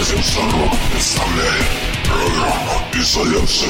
Радиосорок представляет программу «Изоляция».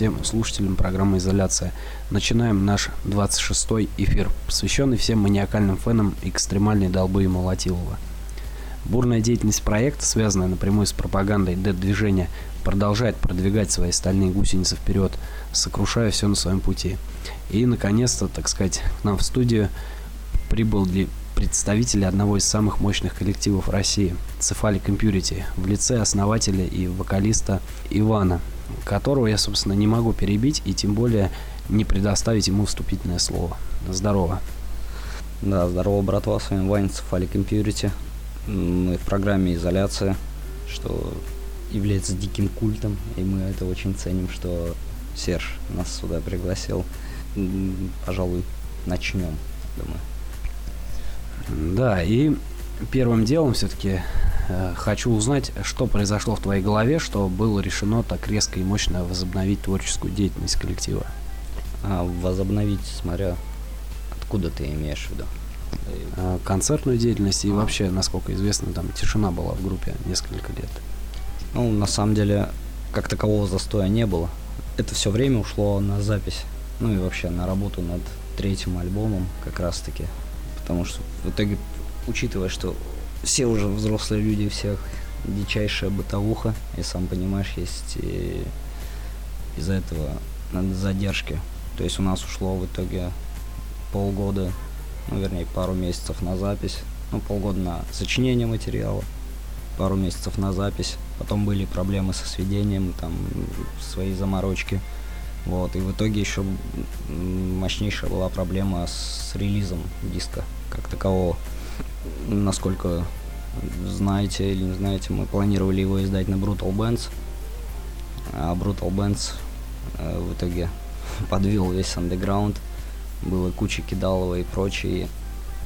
Всем слушателям программы «Изоляция». Начинаем наш 26-й эфир, посвященный всем маниакальным фенам экстремальной долбы и Молотилова. Бурная деятельность проекта, связанная напрямую с пропагандой дэд-движения, продолжает продвигать свои стальные гусеницы вперед, сокрушая все на своем пути. И, наконец-то, так сказать, к нам в студию прибыл представители одного из самых мощных коллективов России – Cephalic Impurity, в лице основателя и вокалиста Ивана, которого я, собственно, не могу перебить и тем более не предоставить ему вступительное слово. Здорово. Да, здорово, братва, с вами Вайн Cephalic Impurity. Мы в программе «Изоляция», что является диким культом, и мы это очень ценим, что Серж нас сюда пригласил. Пожалуй, начнем, думаю. Да, и первым делом все-таки хочу узнать, что произошло в твоей голове, что было решено так резко и мощно возобновить творческую деятельность коллектива. А, возобновить, смотря откуда ты имеешь в виду? А, концертную деятельность и а. вообще, насколько известно, там тишина была в группе несколько лет. Ну, на самом деле, как такового застоя не было. Это все время ушло на запись. Ну и вообще на работу над третьим альбомом как раз таки. Потому что в итоге, учитывая, что все уже взрослые люди, всех дичайшая бытовуха, и сам понимаешь, есть из-за этого задержки. То есть у нас ушло в итоге полгода ну, вернее, пару месяцев на запись, ну, полгода на сочинение материала, пару месяцев на запись. Потом были проблемы со сведением, там свои заморочки. Вот, и в итоге еще мощнейшая была проблема с релизом диска как такового. Насколько знаете или не знаете, мы планировали его издать на Brutal Bands, а Brutal Bands э, в итоге подвел весь андеграунд, было куча кидалова и прочее,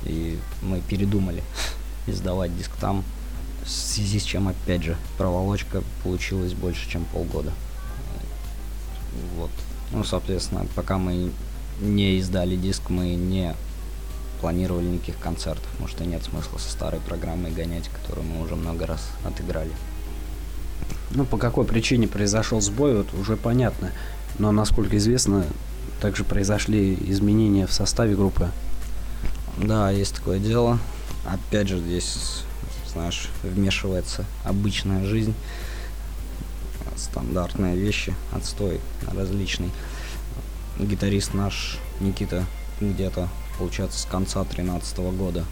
и мы передумали издавать диск там, в связи с чем, опять же, проволочка получилась больше, чем полгода. Вот. Ну, соответственно, пока мы не издали диск, мы не планировали никаких концертов, потому что нет смысла со старой программой гонять, которую мы уже много раз отыграли. Ну, по какой причине произошел сбой, вот уже понятно. Но, насколько известно, также произошли изменения в составе группы. Да, есть такое дело. Опять же, здесь, знаешь, вмешивается обычная жизнь, стандартные вещи, отстой различный. Гитарист наш Никита где-то, получается, с конца 2013 года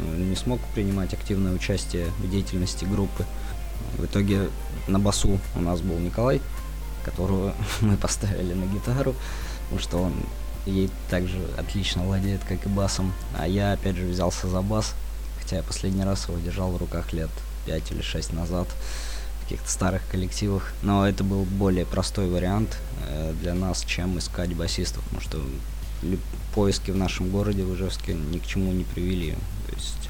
не смог принимать активное участие в деятельности группы. В итоге на басу у нас был Николай, которого мы поставили на гитару, потому что он ей также отлично владеет, как и басом. А я, опять же, взялся за бас, хотя я последний раз его держал в руках лет 5 или 6 назад в каких-то старых коллективах. Но это был более простой вариант э, для нас, чем искать басистов, потому что поиски в нашем городе, в Ижевске, ни к чему не привели. То есть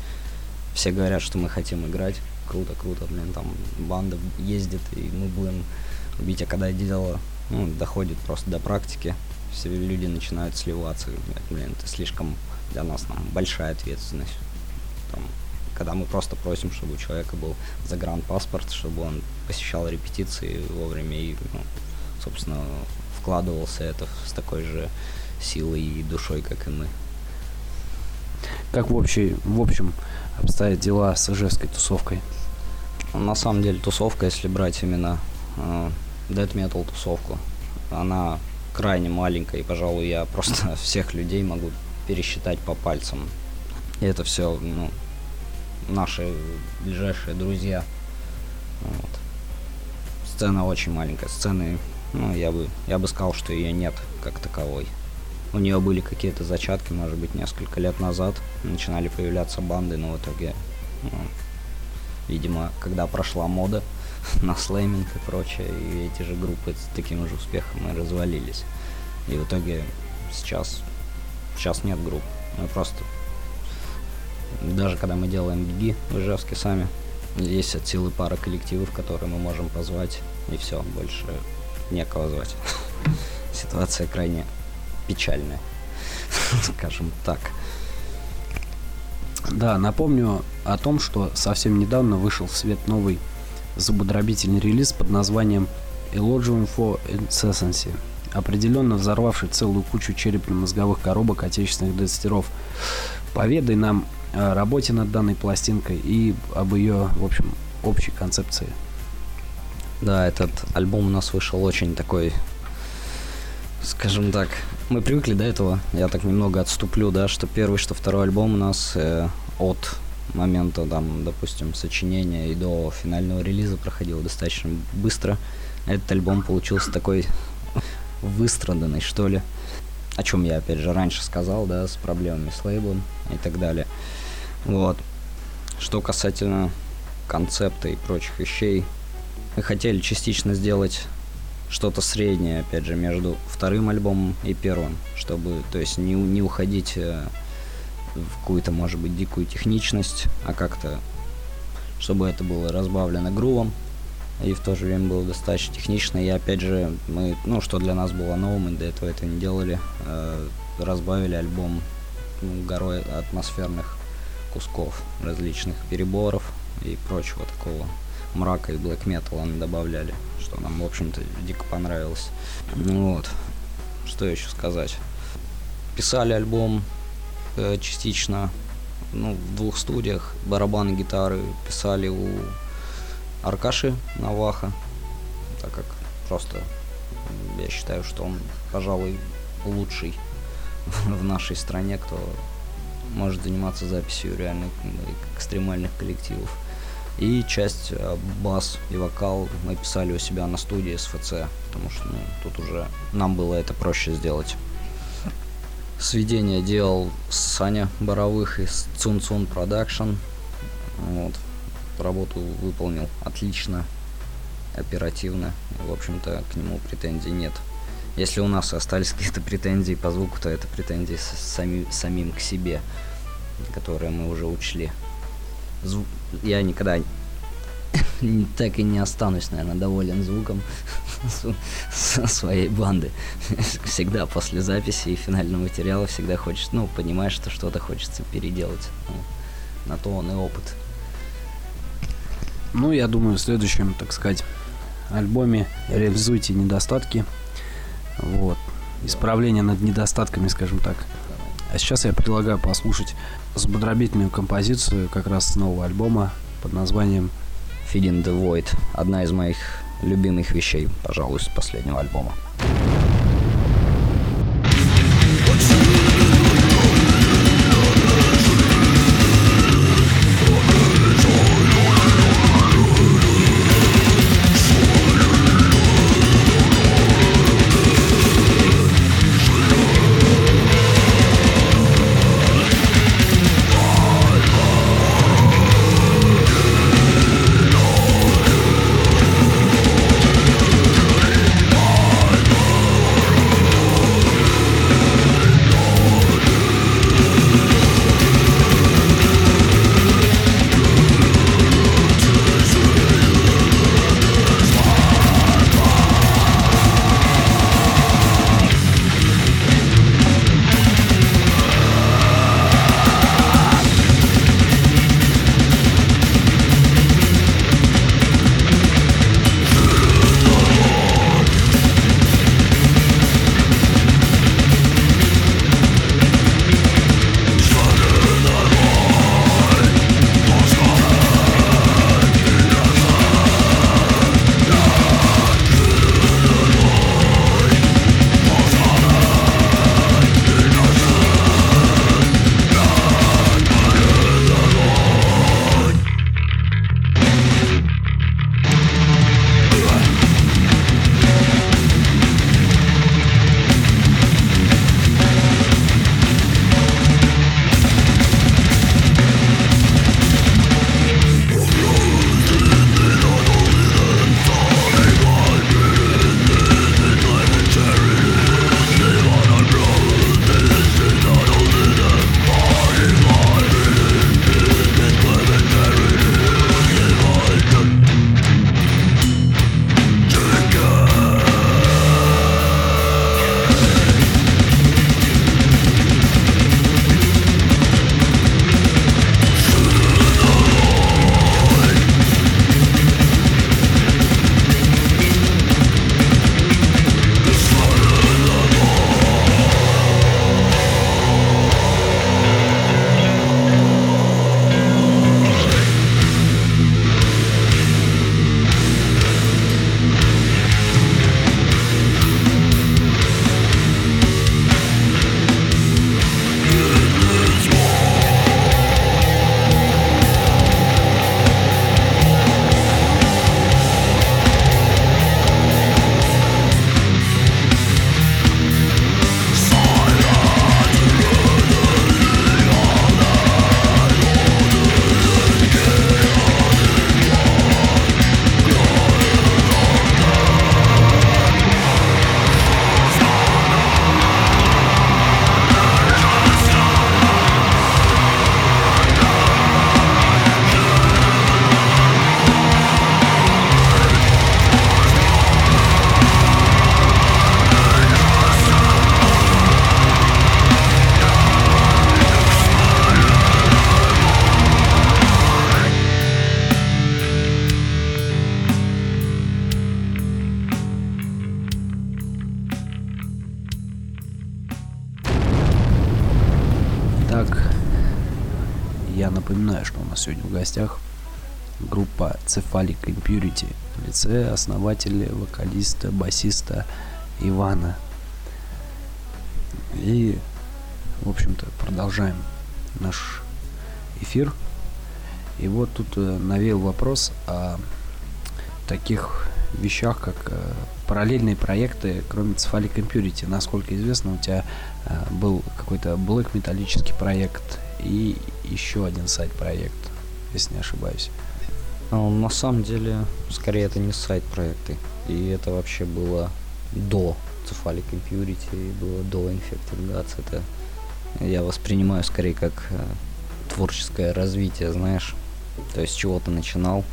все говорят, что мы хотим играть, круто, круто, блин, там банда ездит, и мы будем бить, а когда дело ну, доходит просто до практики, все люди начинают сливаться, блин, это слишком для нас там большая ответственность. Там, когда мы просто просим, чтобы у человека был загранпаспорт, чтобы он посещал репетиции вовремя и, ну, собственно, вкладывался это с такой же силой и душой, как и мы. Как в, общей, в общем обстоят дела с ижевской тусовкой? На самом деле тусовка, если брать именно э, death metal тусовку, она крайне маленькая, и, пожалуй, я просто всех людей могу пересчитать по пальцам. И это все, ну, наши ближайшие друзья. Вот. Сцена очень маленькая. Сцены, ну, я бы, я бы сказал, что ее нет как таковой. У нее были какие-то зачатки, может быть, несколько лет назад. Начинали появляться банды, но в итоге, ну, видимо, когда прошла мода, на слейминг и прочее, и эти же группы с таким же успехом и развалились. И в итоге сейчас, сейчас нет групп. Мы просто, даже когда мы делаем беги в Ижевске сами, есть от силы пара коллективов, которые мы можем позвать, и все, больше некого звать. Ситуация крайне печальная, скажем так. Да, напомню о том, что совсем недавно вышел в свет новый зубодробительный релиз под названием Elogium for Incessancy, определенно взорвавший целую кучу черепно-мозговых коробок отечественных дестеров. Поведай нам о работе над данной пластинкой и об ее, в общем, общей концепции. Да, этот альбом у нас вышел очень такой, скажем так, мы привыкли до этого, я так немного отступлю, да, что первый, что второй альбом у нас э, от момента, там, допустим, сочинения и до финального релиза проходило достаточно быстро. Этот альбом получился такой выстраданный, что ли. О чем я, опять же, раньше сказал, да, с проблемами с лейблом и так далее. Вот. Что касательно концепта и прочих вещей, мы хотели частично сделать что-то среднее, опять же, между вторым альбомом и первым, чтобы, то есть, не, не уходить э, в какую-то, может быть, дикую техничность, а как-то, чтобы это было разбавлено грувом, и в то же время было достаточно технично. И опять же, мы, ну, что для нас было новым, мы до этого это не делали, э, разбавили альбом ну, горой атмосферных кусков, различных переборов и прочего такого мрака и блэк металла добавляли, что нам, в общем-то, дико понравилось. Ну вот, что еще сказать. Писали альбом Э, частично ну, в двух студиях. Барабаны, гитары писали у Аркаши Наваха, так как просто я считаю, что он, пожалуй, лучший в нашей стране, кто может заниматься записью реально экстремальных коллективов. И часть э, бас и вокал мы писали у себя на студии СФЦ, потому что ну, тут уже нам было это проще сделать. Сведение делал Саня Боровых из Tsun Tsun Production. Вот. Работу выполнил отлично, оперативно. В общем-то, к нему претензий нет. Если у нас остались какие-то претензии по звуку, то это претензии сами, самим к себе, которые мы уже учли. Звук... Я никогда так и не останусь, наверное, доволен звуком своей банды. Всегда после записи и финального материала всегда хочешь, ну, понимаешь, что что-то хочется переделать. Ну, на то он и опыт. Ну, я думаю, в следующем, так сказать, альбоме реализуйте недостатки. Вот. Исправление над недостатками, скажем так. А сейчас я предлагаю послушать зубодробительную композицию как раз с нового альбома под названием Feeding the Void. Одна из моих любимых вещей, пожалуй, с последнего альбома. Сегодня в гостях группа Cephalic Impurity в лице основателя, вокалиста, басиста Ивана. И, в общем-то, продолжаем наш эфир. И вот тут э, навел вопрос о таких вещах, как э, параллельные проекты, кроме Cephalic Impurity. Насколько известно, у тебя э, был какой-то Black металлический проект и еще один сайт-проект, если не ошибаюсь. А, на самом деле, скорее, это не сайт-проекты. И это вообще было до Cephalic Impurity, было до Infected Guts. Это я воспринимаю скорее как э, творческое развитие, знаешь. То есть чего-то начинал,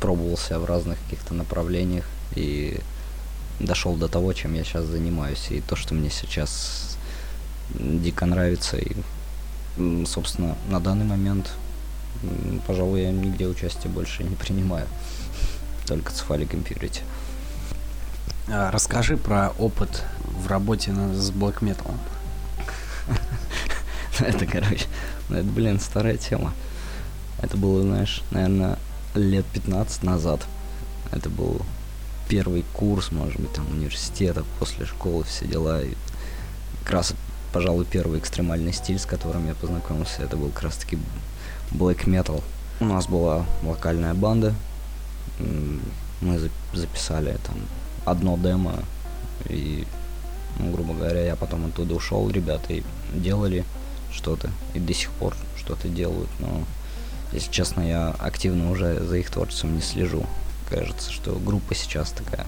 пробовался в разных каких-то направлениях и дошел до того, чем я сейчас занимаюсь. И то, что мне сейчас дико нравится. И, собственно, на данный момент, пожалуй, я нигде участия больше не принимаю. Только Cephalic Impurity. А, расскажи про опыт в работе с Black Metal. Это, короче, ну, это, блин, старая тема. Это было, знаешь, наверное, лет 15 назад. Это был первый курс, может быть, там университета, после школы, все дела. И как раз, пожалуй, первый экстремальный стиль, с которым я познакомился, это был как раз таки black metal. У нас была локальная банда, мы записали там одно демо, и, ну, грубо говоря, я потом оттуда ушел, ребята и делали что-то, и до сих пор что-то делают, но, если честно, я активно уже за их творчеством не слежу. Кажется, что группа сейчас такая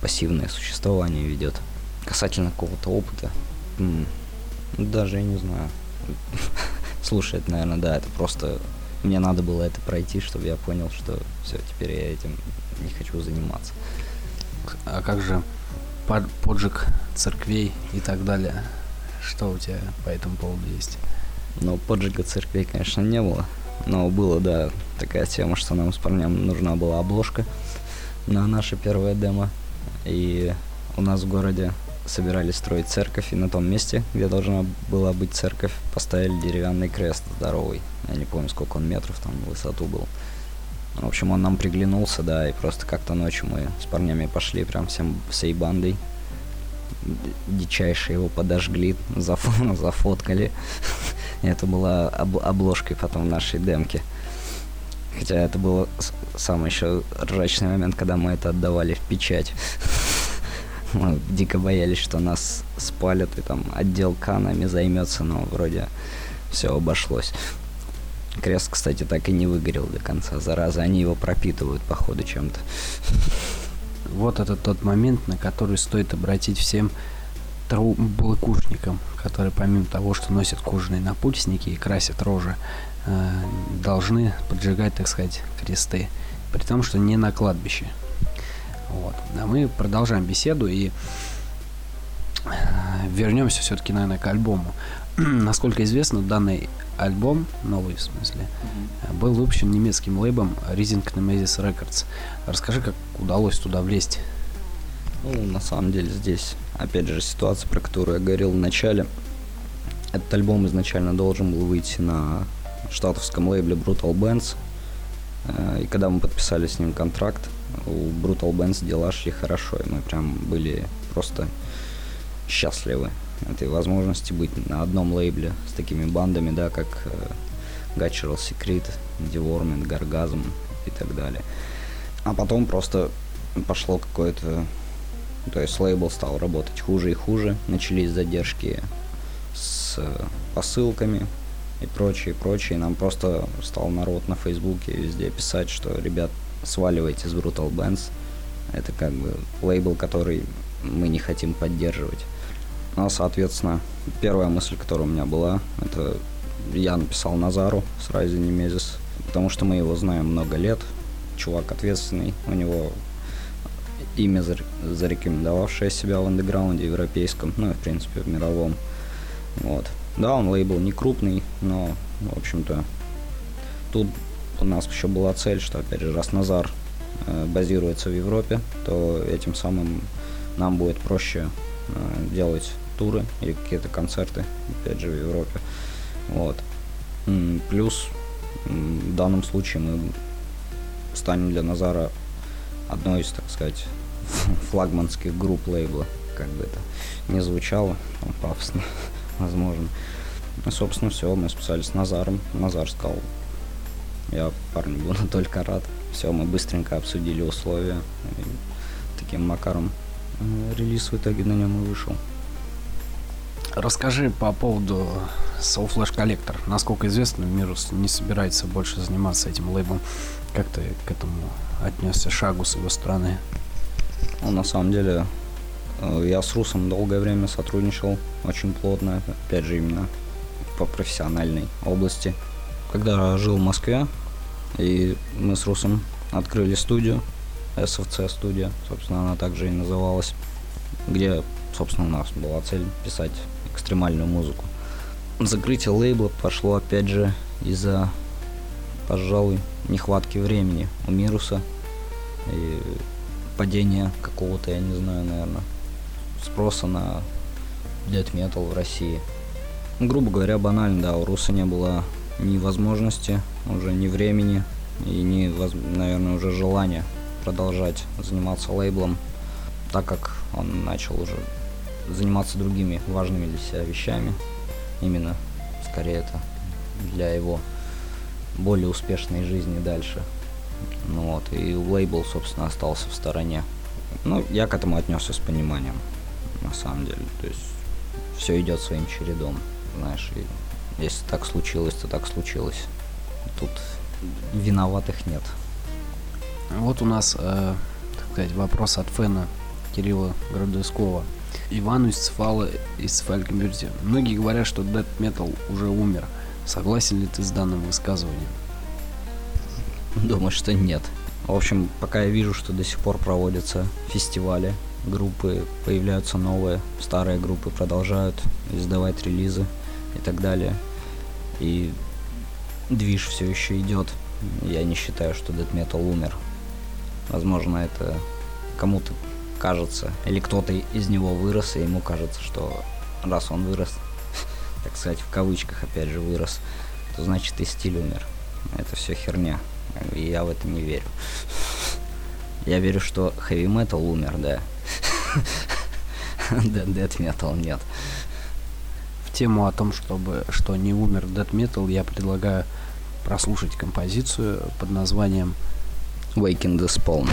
пассивное существование ведет. Касательно какого-то опыта, даже я не знаю. Слушай, это, наверное, да, это просто мне надо было это пройти, чтобы я понял, что все, теперь я этим не хочу заниматься. А как же поджиг церквей и так далее? Что у тебя по этому поводу есть? Ну, поджига церквей, конечно, не было. Но было, да, такая тема, что нам с парнем нужна была обложка на наше первое демо. И у нас в городе собирались строить церковь, и на том месте, где должна была быть церковь, поставили деревянный крест здоровый. Я не помню, сколько он метров там в высоту был. В общем, он нам приглянулся, да, и просто как-то ночью мы с парнями пошли прям всем, всей бандой. Дичайше его подожгли, заф зафоткали. Это была об обложкой потом нашей демки. Хотя это был самый еще ржачный момент, когда мы это отдавали в печать. Мы дико боялись, что нас спалят и там отдел канами займется, но вроде все обошлось. Крест, кстати, так и не выгорел до конца. Зараза, они его пропитывают, походу, чем-то. Вот это тот момент, на который стоит обратить всем трубокушникам, которые помимо того, что носят кожаные напульсники и красят рожи, э, должны поджигать, так сказать, кресты. При том, что не на кладбище. Вот. А мы продолжаем беседу и э, вернемся все-таки, наверное, к альбому. Насколько известно, данный альбом, новый в смысле, mm-hmm. был выпущен немецким лейбом Rising Nemesis Records. Расскажи, как удалось туда влезть? Ну, на самом деле здесь, опять же, ситуация, про которую я говорил в начале. Этот альбом изначально должен был выйти на штатовском лейбле Brutal Bands. Э, и когда мы подписали с ним контракт, у Brutal Bands дела шли хорошо, и мы прям были просто счастливы этой возможности быть на одном лейбле с такими бандами, да, как э, Guttural Secret, Devorment, Gargasm и так далее. А потом просто пошло какое-то... То есть лейбл стал работать хуже и хуже, начались задержки с посылками и прочее, прочее. Нам просто стал народ на Фейсбуке везде писать, что, ребят, сваливайте с Brutal Bands. Это как бы лейбл, который мы не хотим поддерживать. Ну, соответственно, первая мысль, которая у меня была, это я написал Назару с Райзи Немезис, потому что мы его знаем много лет. Чувак ответственный, у него имя зарекомендовавшее себя в андеграунде европейском, ну и в принципе в мировом. Вот. Да, он лейбл не крупный, но, в общем-то, тут у нас еще была цель, что, опять же, раз Назар э, базируется в Европе, то этим самым нам будет проще э, делать туры или какие-то концерты, опять же, в Европе. Вот. Плюс в данном случае мы станем для Назара одной из, так сказать, флагманских групп лейбла, как бы это не звучало, пафосно, возможно. И, собственно, все, мы списались с Назаром. Назар сказал, я, парни, буду только рад. Все, мы быстренько обсудили условия. И таким макаром э, релиз в итоге на нем и вышел. Расскажи по поводу Soul Flash Collector. Насколько известно, Мирус не собирается больше заниматься этим лейблом. Как ты к этому отнесся шагу с его стороны? Ну, на самом деле, э, я с Русом долгое время сотрудничал очень плотно, опять же, именно по профессиональной области. Когда жил в Москве, и мы с Русом открыли студию, SFC студия, собственно, она также и называлась, где, собственно, у нас была цель писать экстремальную музыку. Закрытие лейбла пошло, опять же, из-за, пожалуй, нехватки времени у Мируса и падения какого-то, я не знаю, наверное, спроса на death metal в России. Ну, грубо говоря, банально, да, у Руса не было ни возможности, уже ни времени и ни, наверное, уже желания продолжать заниматься лейблом, так как он начал уже заниматься другими важными для себя вещами. Именно, скорее, это для его более успешной жизни дальше. Ну вот, и лейбл, собственно, остался в стороне. Ну, я к этому отнесся с пониманием, на самом деле. То есть все идет своим чередом, знаешь, и если так случилось, то так случилось. Тут виноватых нет. Вот у нас, э, так сказать, вопрос от фэна Кирилла Градускова. Ивану из Cephalic Impurity. Многие говорят, что Death Metal уже умер. Согласен ли ты с данным высказыванием? Думаю, что нет. В общем, пока я вижу, что до сих пор проводятся фестивали, группы, появляются новые, старые группы продолжают издавать релизы и так далее. И движ все еще идет. Я не считаю, что Dead Metal умер. Возможно, это кому-то кажется, или кто-то из него вырос, и ему кажется, что раз он вырос, так сказать, в кавычках опять же вырос, то значит и стиль умер. Это все херня. И я в это не верю. Я верю, что heavy metal умер, да. Dead metal нет. Тему о том, чтобы что не умер Dead Metal, я предлагаю прослушать композицию под названием Waking the Spawn.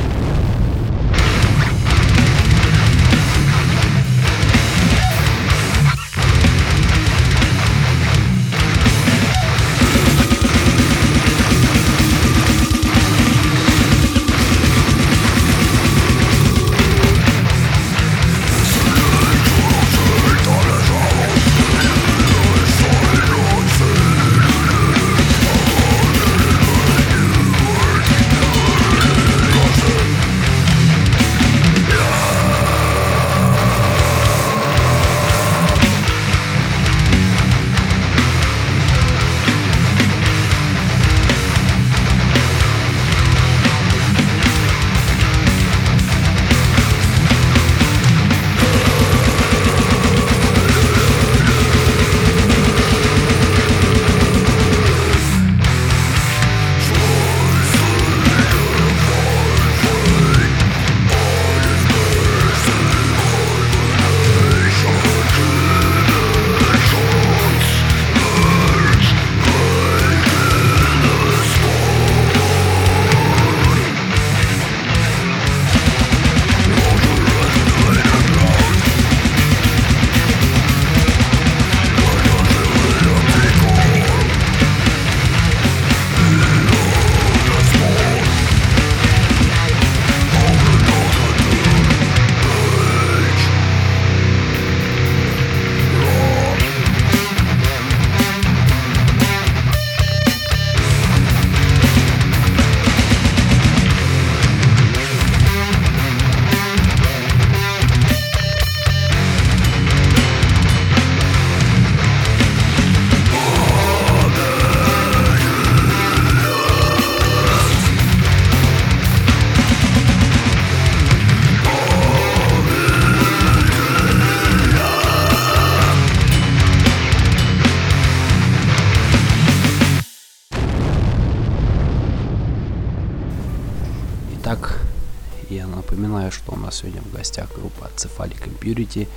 Impurity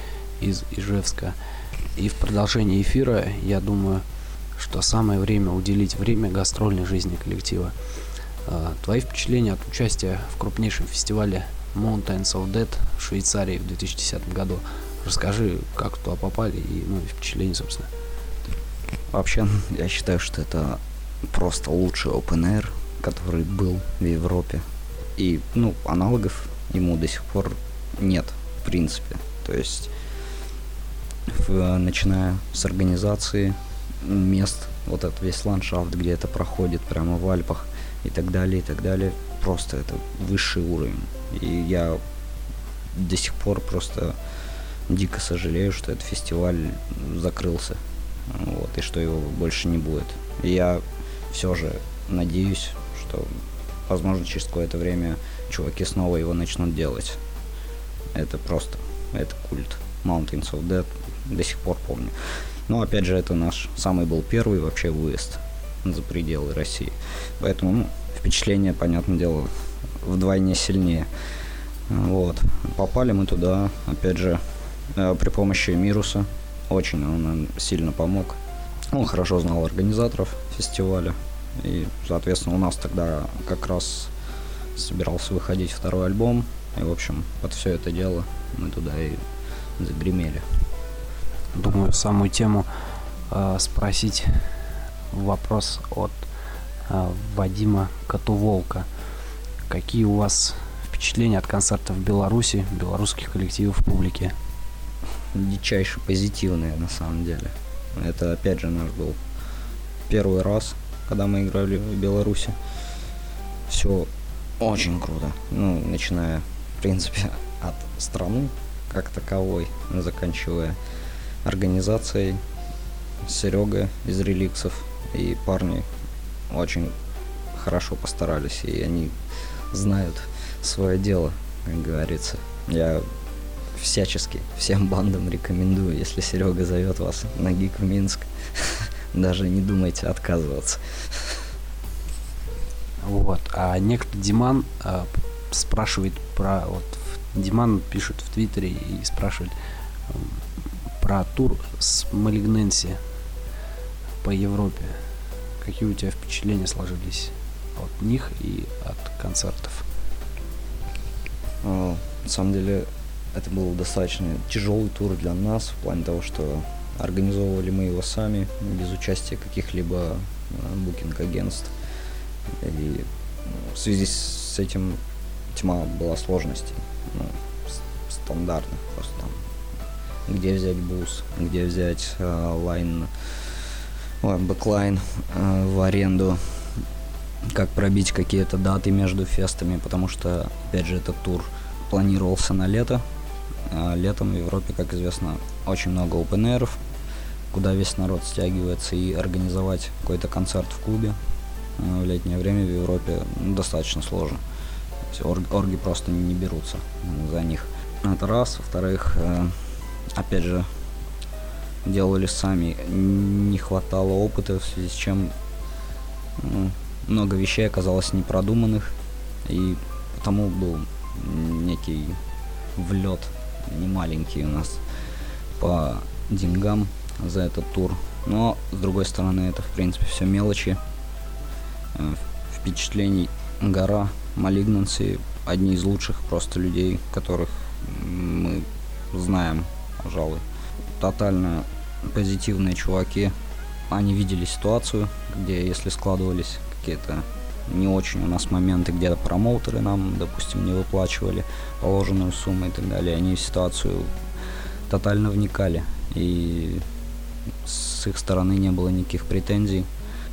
из Ижевска. И в продолжении эфира, я думаю, что самое время уделить время гастрольной жизни коллектива. А, твои впечатления от участия в крупнейшем фестивале Mountains of Dead в Швейцарии в 2010 году. Расскажи, как туда попали и ну, впечатления, собственно. Вообще, я считаю, что это просто лучший open air, который был в Европе. И, ну, аналогов ему до сих пор нет, в принципе. То есть, в, начиная с организации мест, вот этот весь ландшафт, где это проходит прямо в Альпах и так далее, и так далее, просто это высший уровень. И я до сих пор просто дико сожалею, что этот фестиваль закрылся. Вот, и что его больше не будет. И я все же надеюсь, что, возможно, через какое-то время чуваки снова его начнут делать. Это просто, это культ. Mountains of Dead до сих пор помню. Но опять же, это наш самый был первый вообще выезд за пределы России. Поэтому ну, впечатление, понятное дело, вдвойне сильнее. Вот. Попали мы туда, опять же, э, при помощи Мируса. Очень он нам сильно помог. Он хорошо знал организаторов фестиваля. И, соответственно, у нас тогда как раз собирался выходить второй альбом. И, в общем, под все это дело мы туда и загремели. Думаю, самую тему э, спросить вопрос от э, Вадима Котуволка. Какие у вас впечатления от концертов в Беларуси, белорусских коллективов в публике? Дичайше позитивные, на самом деле. Это, опять же, наш был первый раз, когда мы играли в Беларуси. Все очень круто. Ну, начиная, в принципе, от страны как таковой, заканчивая организацией Серега из реликсов и парни очень хорошо постарались, и они знают свое дело, как говорится. Я всячески всем бандам рекомендую, если Серега зовет вас на гик в Минск, даже не думайте отказываться. Вот. А некто Диман э, спрашивает про... Вот, Диман пишет в Твиттере и спрашивает э, про тур с Малигненси по Европе. Какие у тебя впечатления сложились от них и от концертов? А, на самом деле, это был достаточно тяжелый тур для нас, в плане того, что организовывали мы его сами, без участия каких-либо букинг-агентств. И в связи с этим тьма была сложностей. Ну, стандартных просто там. Где взять бус, где взять э, лайн, ой, backline э, в аренду, как пробить какие-то даты между фестами, потому что, опять же, этот тур планировался на лето. А летом в Европе, как известно, очень много open air куда весь народ стягивается, и организовать какой-то концерт в клубе в летнее время в Европе достаточно сложно. Орг, орги просто не берутся за них. Это раз. Во-вторых, э, опять же, делали сами. Не хватало опыта, в связи с чем ну, много вещей оказалось непродуманных. И потому был некий влет, не маленький у нас, по деньгам за этот тур. Но, с другой стороны, это, в принципе, все мелочи. Э, впечатлений гора Малигнанси одни из лучших просто людей, которых мы знаем, пожалуй. Тотально позитивные чуваки. Они видели ситуацию, где если складывались какие-то не очень у нас моменты, где промоутеры нам, допустим, не выплачивали положенную сумму и так далее, они в ситуацию тотально вникали. И с их стороны не было никаких претензий.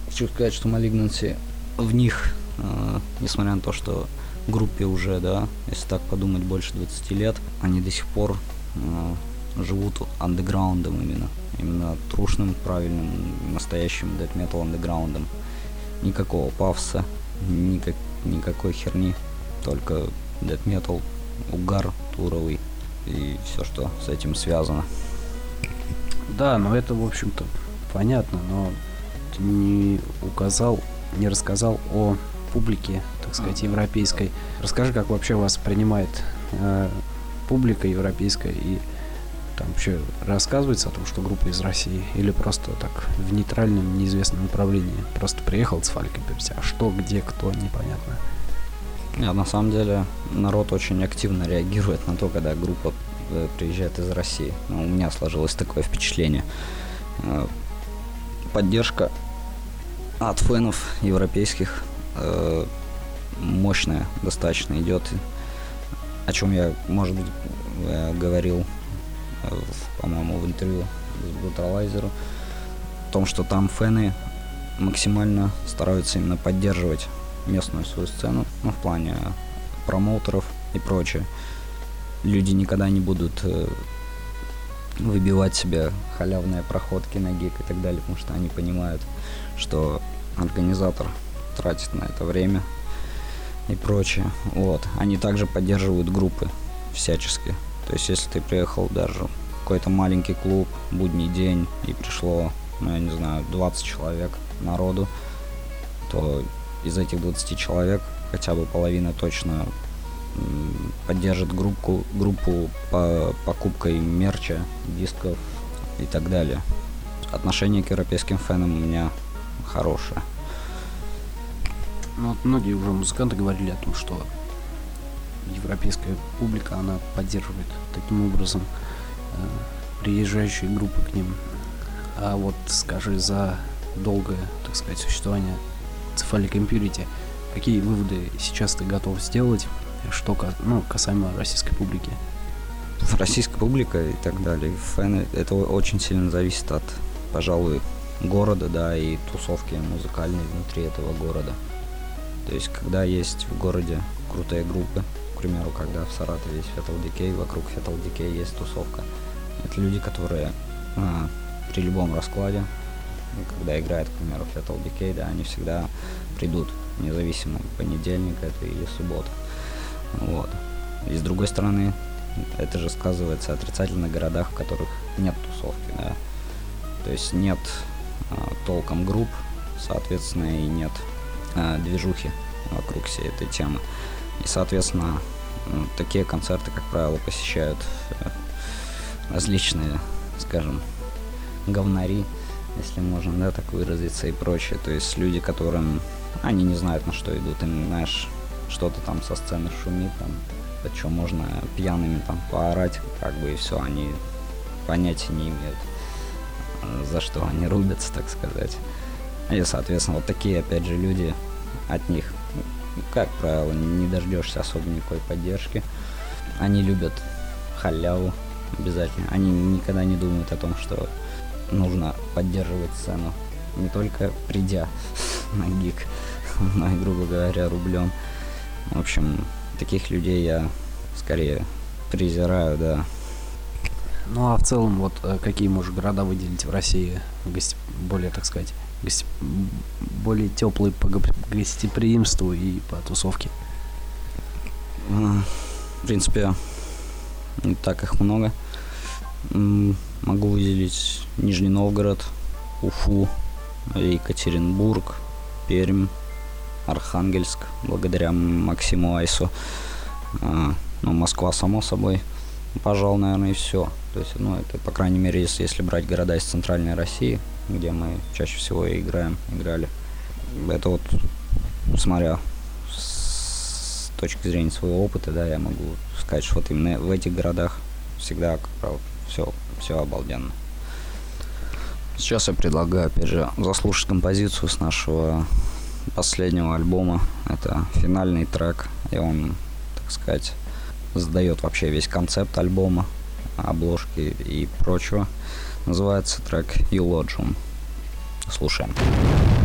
Хочу сказать, что Malignancy в них, э, несмотря на то, что группе уже, да, если так подумать, больше 20 лет, они до сих пор э, живут андеграундом именно. Именно трушным, правильным, настоящим death metal андеграундом. Никакого пафса, никак, никакой херни, только death metal, угар туровый и все, что с этим связано. Да, но это, в общем-то, понятно, но ты не указал, не рассказал о публике, так сказать, европейской. Расскажи, как вообще вас принимает э, публика европейская и Там вообще рассказывается о том, что группа из России, или просто так в нейтральном, неизвестном направлении. Просто приехал с Фалькой, а что, где, кто, непонятно. Нет, на самом деле народ очень активно реагирует на то, когда группа э, приезжает из России. Ну, у меня сложилось такое впечатление. Э, поддержка от фенов европейских э, мощная достаточно идет. О чем я, может быть, говорил, по-моему, в интервью с Бруталайзеру. О том, что там фены максимально стараются именно поддерживать местную свою сцену, ну, в плане промоутеров и прочее. Люди никогда не будут э, выбивать себе халявные проходки на гик и так далее, потому что они понимают, что организатор тратит на это время и прочее. Вот. Они также поддерживают группы всячески. То есть, если ты приехал даже в какой-то маленький клуб, будний день, и пришло, ну, я не знаю, 20 человек народу, то из этих 20 человек хотя бы половина точно поддержит группу, группу по покупкой мерча, дисков и так далее. Отношение к европейским фенам у меня хорошее. Ну, вот многие уже музыканты говорили о том, что европейская публика, она поддерживает таким образом э, приезжающие группы к ним. А вот скажи, за долгое, так сказать, существование Cephalic Impurity, какие выводы сейчас ты готов сделать, что ну, касаемо российской публики? Российская публика и так далее, фэны, это очень сильно зависит от, пожалуй, города, да, и тусовки музыкальной внутри этого города. То есть, когда есть в городе крутые группы, к примеру, когда в Саратове есть Fatal Decay, вокруг Fatal Decay есть тусовка. Это люди, которые а, при любом раскладе когда играет, к примеру, Fatal Decay, да, они всегда придут, независимо, понедельник это или суббота. Вот. И с другой стороны, это же сказывается отрицательно в городах, в которых нет тусовки, да. То есть нет а, толком групп, соответственно, и нет а, движухи вокруг всей этой темы. И, соответственно, такие концерты, как правило, посещают э, различные, скажем, говнари, если можно, да, так выразиться и прочее. То есть люди, которым они не знают, на что идут, им, знаешь, что-то там со сцены шумит, там, о чем можно пьяными там поорать, как бы и все, они понятия не имеют, э, за что они рубятся, так сказать. И, соответственно, вот такие, опять же, люди от них, как правило, не дождешься особо никакой поддержки. Они любят халяву обязательно. Они никогда не думают о том, что нужно поддерживать цену. Не только придя на гик, но и, грубо говоря, рублем. В общем, таких людей я скорее презираю, да. Ну а в целом, вот э, какие можешь города выделить в России, более, так сказать. Более теплые по гостеприимству и по тусовке? В принципе, не так их много. Могу выделить Нижний Новгород, Уфу, Екатеринбург, Пермь, Архангельск, благодаря Максиму Айсу. А, ну, Москва, само собой. Пожалуй, наверное, и все. То есть, ну, это, по крайней мере, если, если брать города из центральной России, где мы чаще всего играем, играли. Это вот, смотря с точки зрения своего опыта, да, я могу сказать, что вот именно в этих городах всегда, как правило, все, все обалденно. Сейчас я предлагаю, опять же, заслушать композицию с нашего последнего альбома. Это финальный трек, и он, так сказать, задает вообще весь концепт альбома, обложки и прочего. Называется трек Eulogium. Слушаем. Слушаем.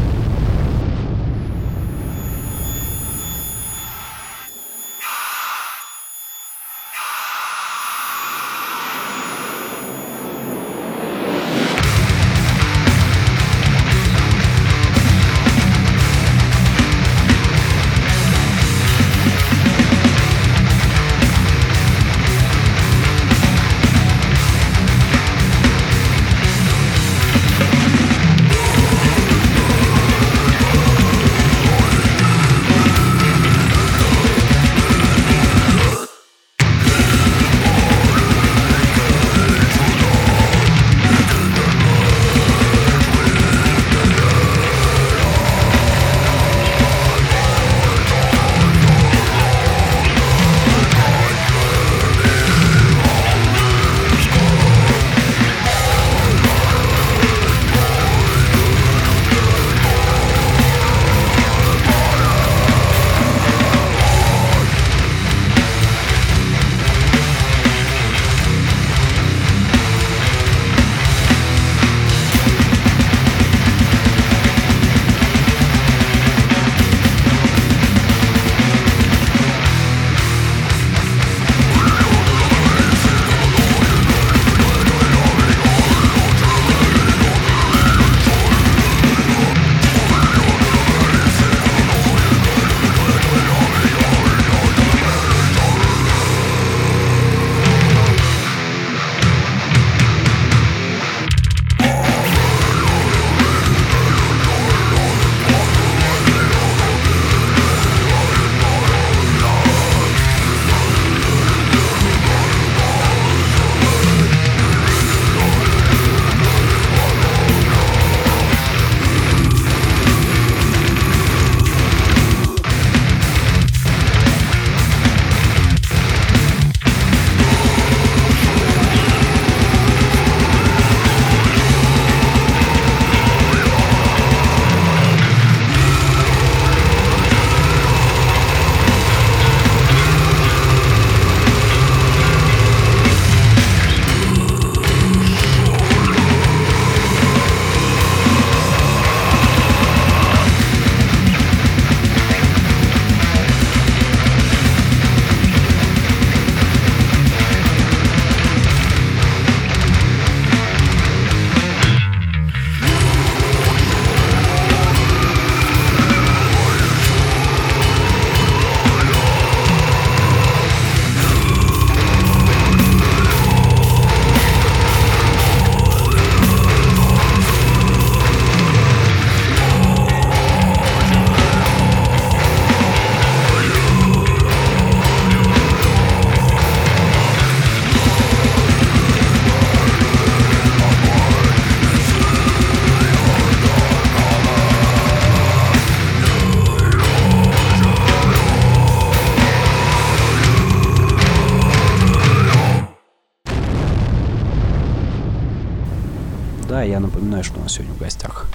Напоминаю, что у нас сегодня в гостях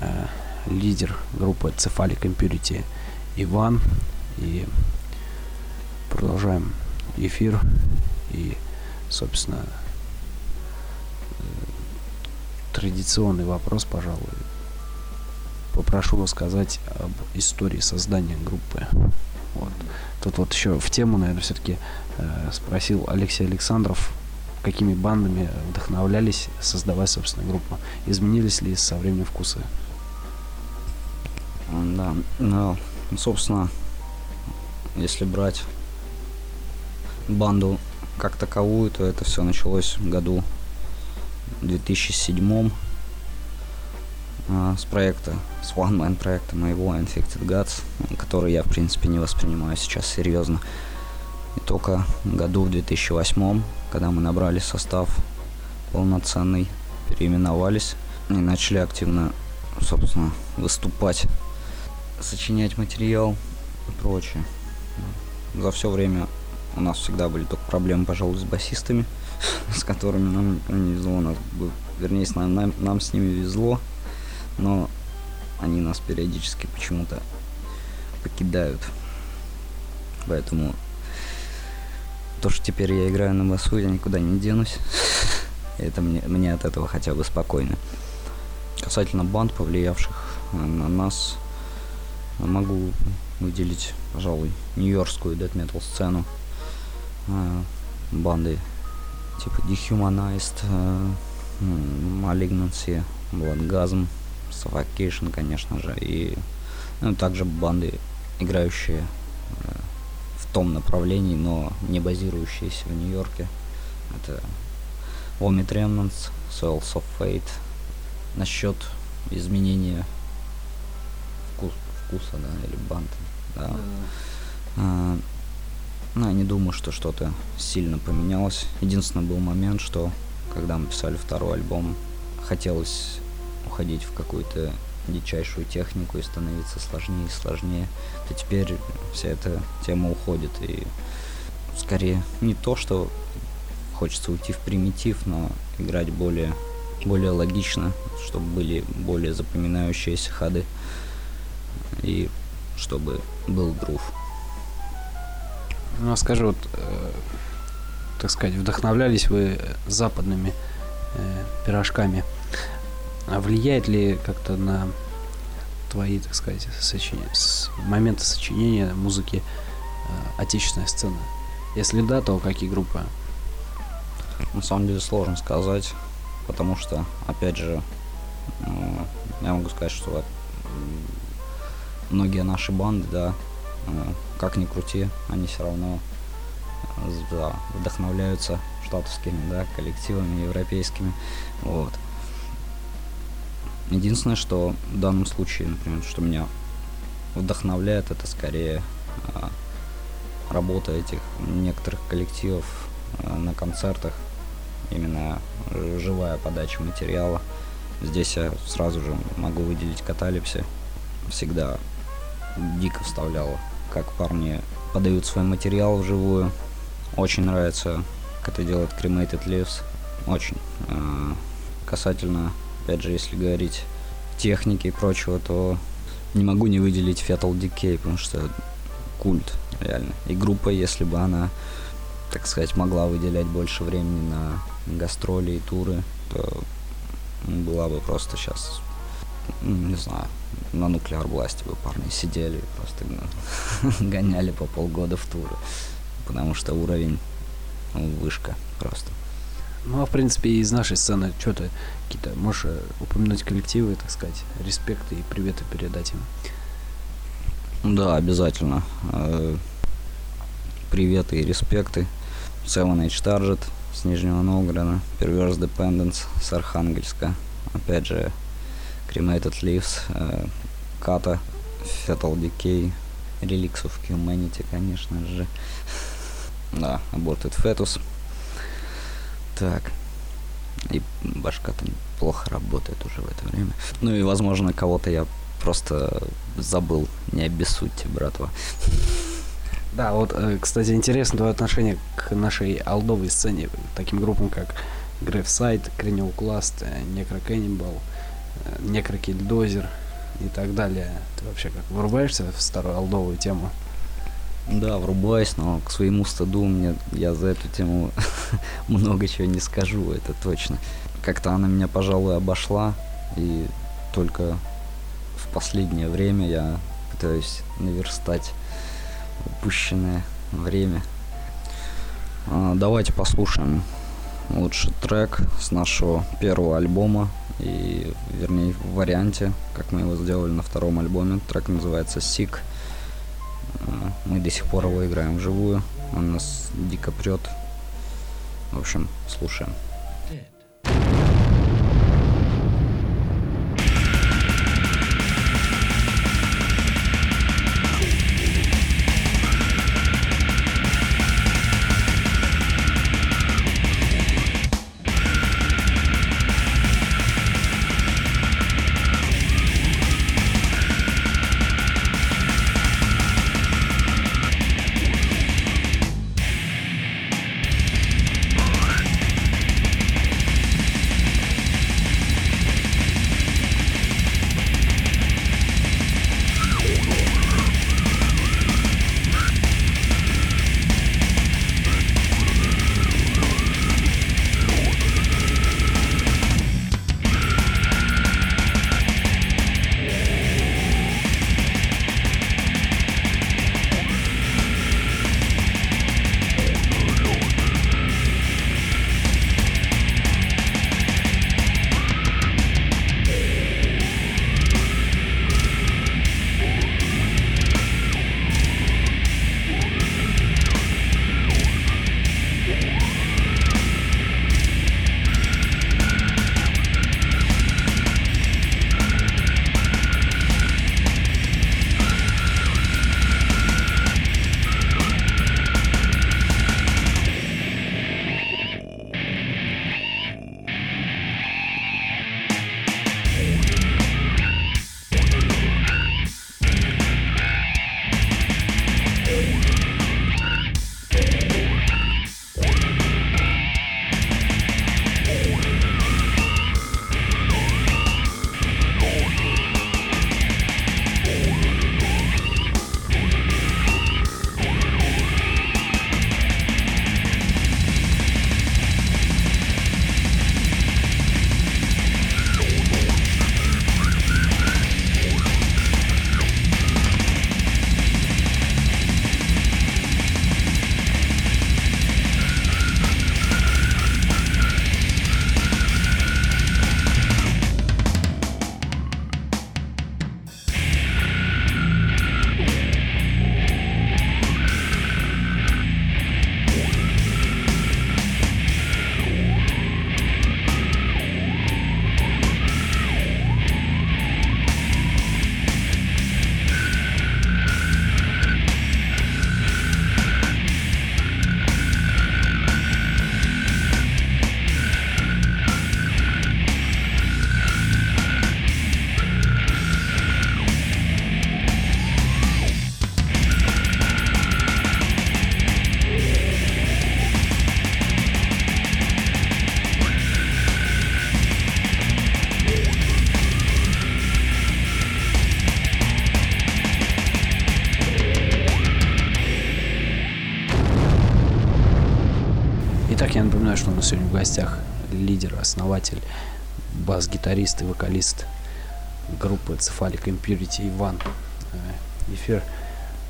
э, лидер группы Cephalic Impurity Иван. И продолжаем эфир. И, собственно, э, традиционный вопрос, пожалуй. Попрошу рассказать об истории создания группы. Вот. Тут вот еще в тему, наверное, все-таки э, спросил Алексей Александров, какими бандами вдохновлялись, создавая, собственно, группу. Изменились ли со временем вкусы? Да, ну, собственно, если брать банду как таковую, то это все началось в году 2007 а, с проекта, с One Man проекта моего Infected Gods, который я, в принципе, не воспринимаю сейчас серьезно. И только году в 2008, когда мы набрали состав полноценный, переименовались и начали активно, собственно, выступать, сочинять материал и прочее. За все время у нас всегда были только проблемы, пожалуй, с басистами, с которыми нам не везло. Нас, вернее, нам, нам, нам с ними везло, но они нас периодически почему-то покидают. Поэтому то, что теперь я играю на басу, я никуда не денусь. Это мне, мне от этого хотя бы спокойно. Касательно банд, повлиявших на нас, могу выделить, пожалуй, нью-йоркскую дэт метал сцену. Э, банды типа Dehumanized, э, Malignancy, Bloodgasm, Suffocation, конечно же, и ну, также банды, играющие в том направлении, но не базирующиеся в Нью-Йорке. Это Vomit Remnants, Souls of Fate. Насчет изменения вкус, вкуса, да, или банды, да. А, ну, я не думаю, что что-то сильно поменялось. Единственный был момент, что когда мы писали второй альбом, хотелось уходить в какую-то дичайшую технику и становиться сложнее и сложнее, то теперь вся эта тема уходит. И скорее не то, что хочется уйти в примитив, но играть более, более логично, чтобы были более запоминающиеся ходы и чтобы был грув. Ну, а скажи, вот, э, так сказать, вдохновлялись вы западными э, пирожками. А влияет ли как-то на твои, так сказать, сочини... с момента сочинения музыки э, отечественная сцена? Если да, то какие группы? На самом деле сложно сказать, потому что, опять же, э, я могу сказать, что многие наши банды, да, э, как ни крути, они все равно да, вдохновляются штатовскими, да, коллективами европейскими, вот. Единственное, что в данном случае, например, что меня вдохновляет, это скорее а, работа этих некоторых коллективов а, на концертах, именно живая подача материала. Здесь я сразу же могу выделить каталипси. Всегда дико вставлял, как парни подают свой материал вживую. Очень нравится, как это делает Cremated Leaves. Очень. А, касательно опять же, если говорить техники и прочего, то не могу не выделить Fatal Decay, потому что культ, реально. И группа, если бы она, так сказать, могла выделять больше времени на гастроли и туры, то была бы просто сейчас, не знаю, на нуклеар бласте бы парни сидели, просто гоняли по полгода в туры, потому что уровень ну, вышка просто. Ну, а в принципе, из нашей сцены что-то какие-то, можешь э, упомянуть коллективы, так сказать, респекты и приветы передать им? Да, обязательно. Э, приветы и респекты. Seven Age Target с Нижнего Новгорода, Perverse Dependence с Архангельска, опять же, Cremated Leaves, э, Kata, Fatal Decay, Relics of Humanity, конечно же. Да, Aborted Fetus. Так. И башка-то плохо работает уже в это время. Ну и, возможно, кого-то я просто забыл. Не обессудьте, братва. Да, вот, э, кстати, интересно твое отношение к нашей алдовой сцене, таким группам, как Грейвсайд, Крениокласт, Некрокеннибал, Некрокильдозер и так далее. Ты вообще как вырубаешься в старую алдовую тему? Да, врубаюсь, но к своему стыду мне я за эту тему много чего не скажу, это точно. Как-то она меня, пожалуй, обошла, и только в последнее время я пытаюсь наверстать упущенное время. А, давайте послушаем лучше трек с нашего первого альбома и вернее в варианте, как мы его сделали на втором альбоме. Трек называется Sick. Мы до сих пор его играем вживую. Он нас дико прет. В общем, слушаем. Бас-гитарист и вокалист группы Cephalic Impurity Иван. Э, эфир,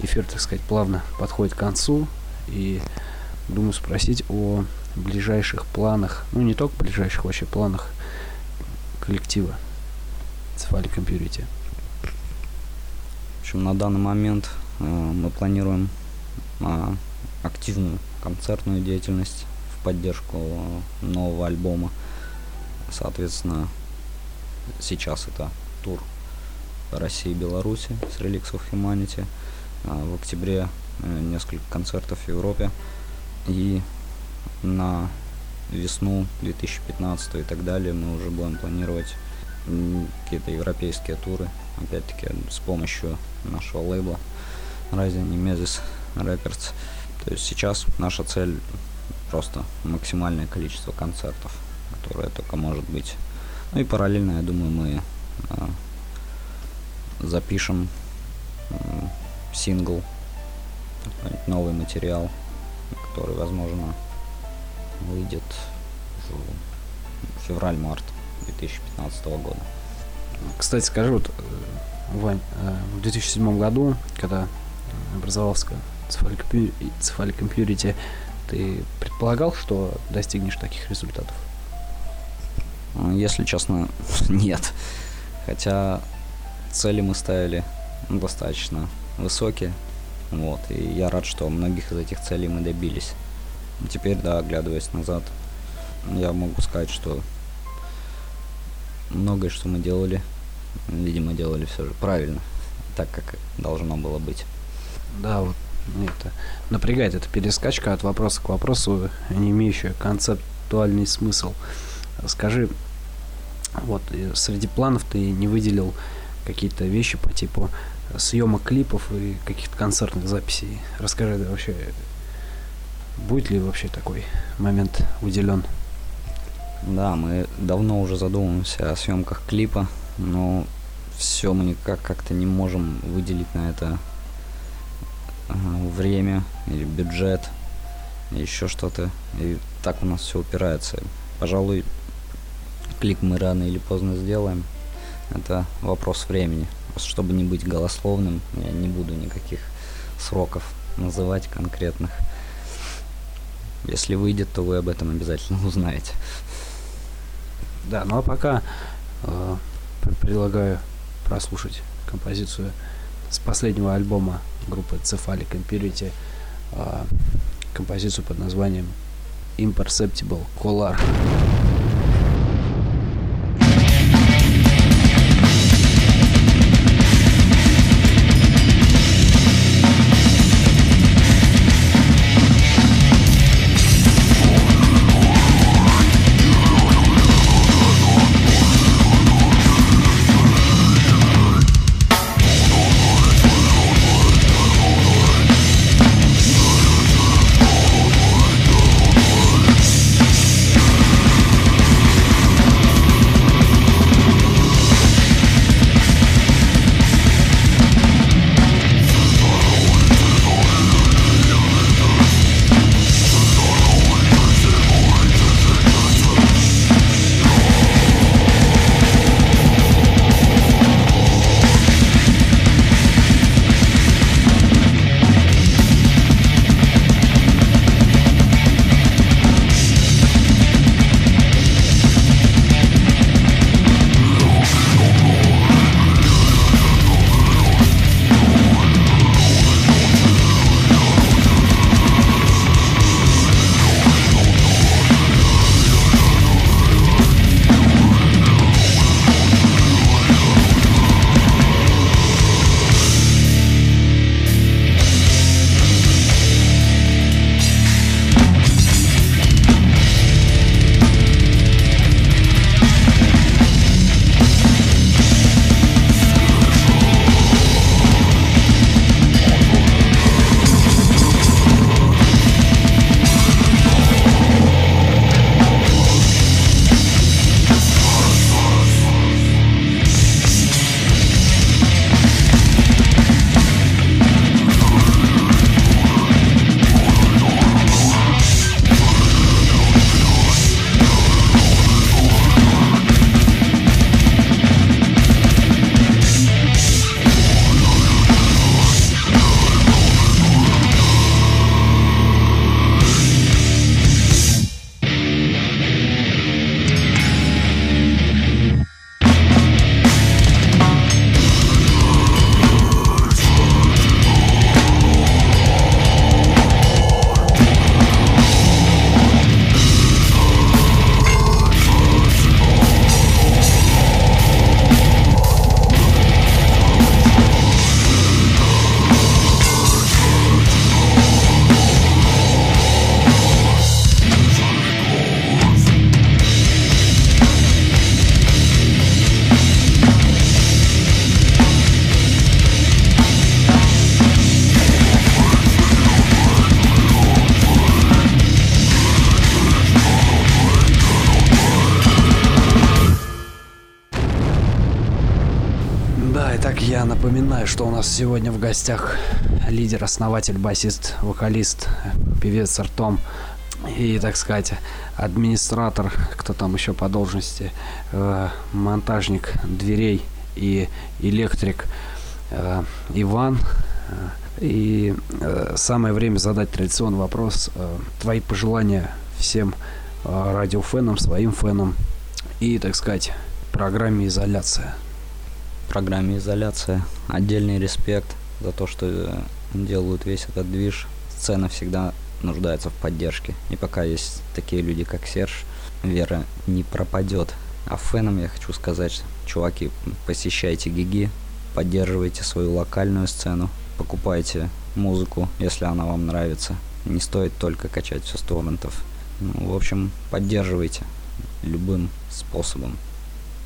эфир, так сказать, плавно подходит к концу. И думаю спросить о ближайших планах, ну не только ближайших, вообще планах коллектива Cephalic Impurity. В общем, на данный момент э, мы планируем э, активную концертную деятельность поддержку нового альбома. Соответственно, сейчас это тур России и Беларуси с Relics of Humanity. А в октябре э, несколько концертов в Европе. И на весну 2015 и так далее мы уже будем планировать какие-то европейские туры, опять-таки с помощью нашего лейбла Rising Nemesis Records. То есть сейчас наша цель просто максимальное количество концертов. которая только может быть. Ну и параллельно, я думаю, мы э, запишем э, сингл, новый материал, который, возможно, выйдет в февраль-март 2015 года. Кстати, скажи, вот, э, Вань, э, в 2007 году, когда образовался Cephalic Community, ты предполагал, что достигнешь таких результатов? Если честно, нет. Хотя цели мы ставили достаточно высокие. Вот, и я рад, что многих из этих целей мы добились. Теперь, да, оглядываясь назад, я могу сказать, что многое, что мы делали, видимо, делали все же правильно, так, как должно было быть. Да, вот это напрягает эта перескачка от вопроса к вопросу, не имеющая концептуальный смысл. Скажи, вот среди планов ты не выделил какие-то вещи по типу съемок клипов и каких-то концертных записей. Расскажи, да, вообще, будет ли вообще такой момент уделен? Да, мы давно уже задумываемся о съемках клипа, но все мы никак как-то не можем выделить на это время или бюджет, еще что-то. И так у нас все упирается. Пожалуй, клип мы рано или поздно сделаем. Это вопрос времени. Просто чтобы не быть голословным, я не буду никаких сроков называть конкретных. Если выйдет, то вы об этом обязательно узнаете. Да, ну а пока э, предлагаю прослушать композицию с последнего альбома группы Cephalic Impurity, э, композицию под названием Imperceptible Color. Нас сегодня в гостях лидер, основатель, басист, вокалист, певец Артом и, так сказать, администратор, кто там еще по должности, э, монтажник дверей и электрик э, Иван. И э, самое время задать традиционный вопрос. Твои пожелания всем радиофенам, своим фенам и, так сказать, программе «Изоляция» программе «Изоляция». Отдельный респект за то, что э, делают весь этот движ. Сцена всегда нуждается в поддержке. И пока есть такие люди, как Серж, вера не пропадет. А фенам я хочу сказать, чуваки, посещайте гиги, поддерживайте свою локальную сцену, покупайте музыку, если она вам нравится. Не стоит только качать все с торрентов. Ну, в общем, поддерживайте любым способом.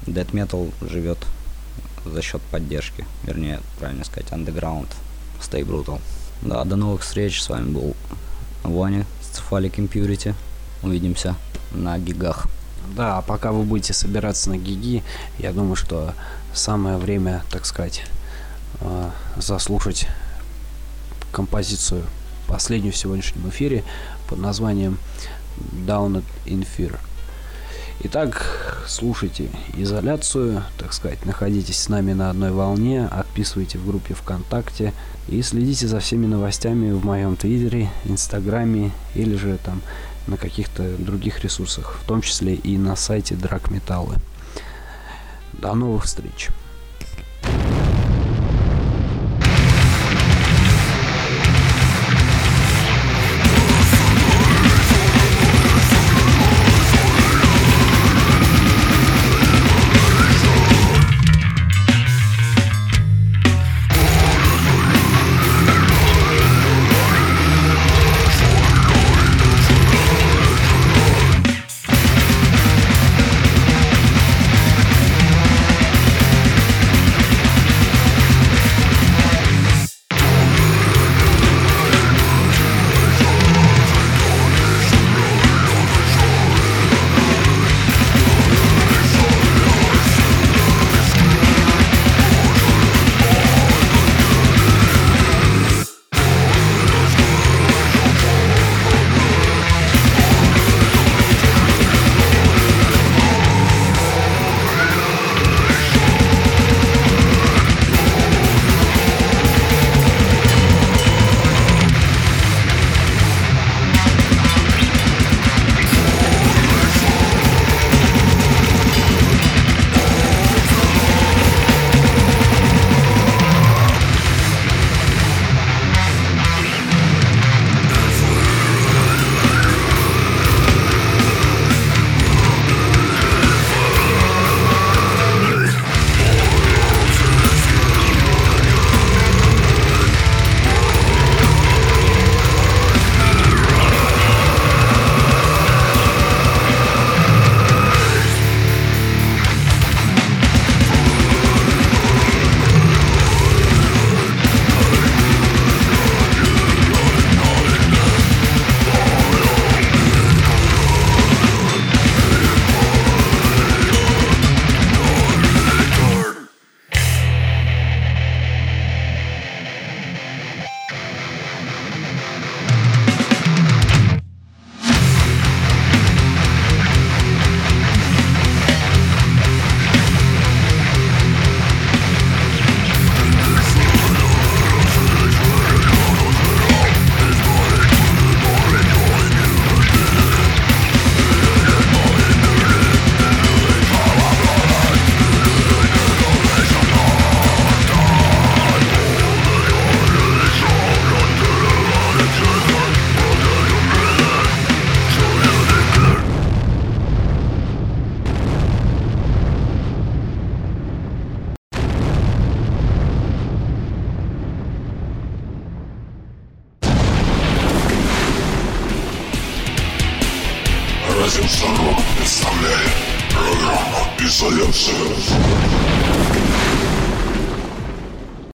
Death Metal живет за счет поддержки. Вернее, правильно сказать, underground. Stay brutal. Да, до новых встреч. С вами был Ваня с Cephalic Impurity. Увидимся на гигах. Да, а пока вы будете собираться на гиги, я думаю, что самое время, так сказать, э, заслушать композицию последнюю в сегодняшнем эфире под названием Down in Fear. Итак, слушайте изоляцию, так сказать, находитесь с нами на одной волне, отписывайте в группе ВКонтакте и следите за всеми новостями в моем Твиттере, Инстаграме или же там на каких-то других ресурсах, в том числе и на сайте Драгметаллы. До новых встреч!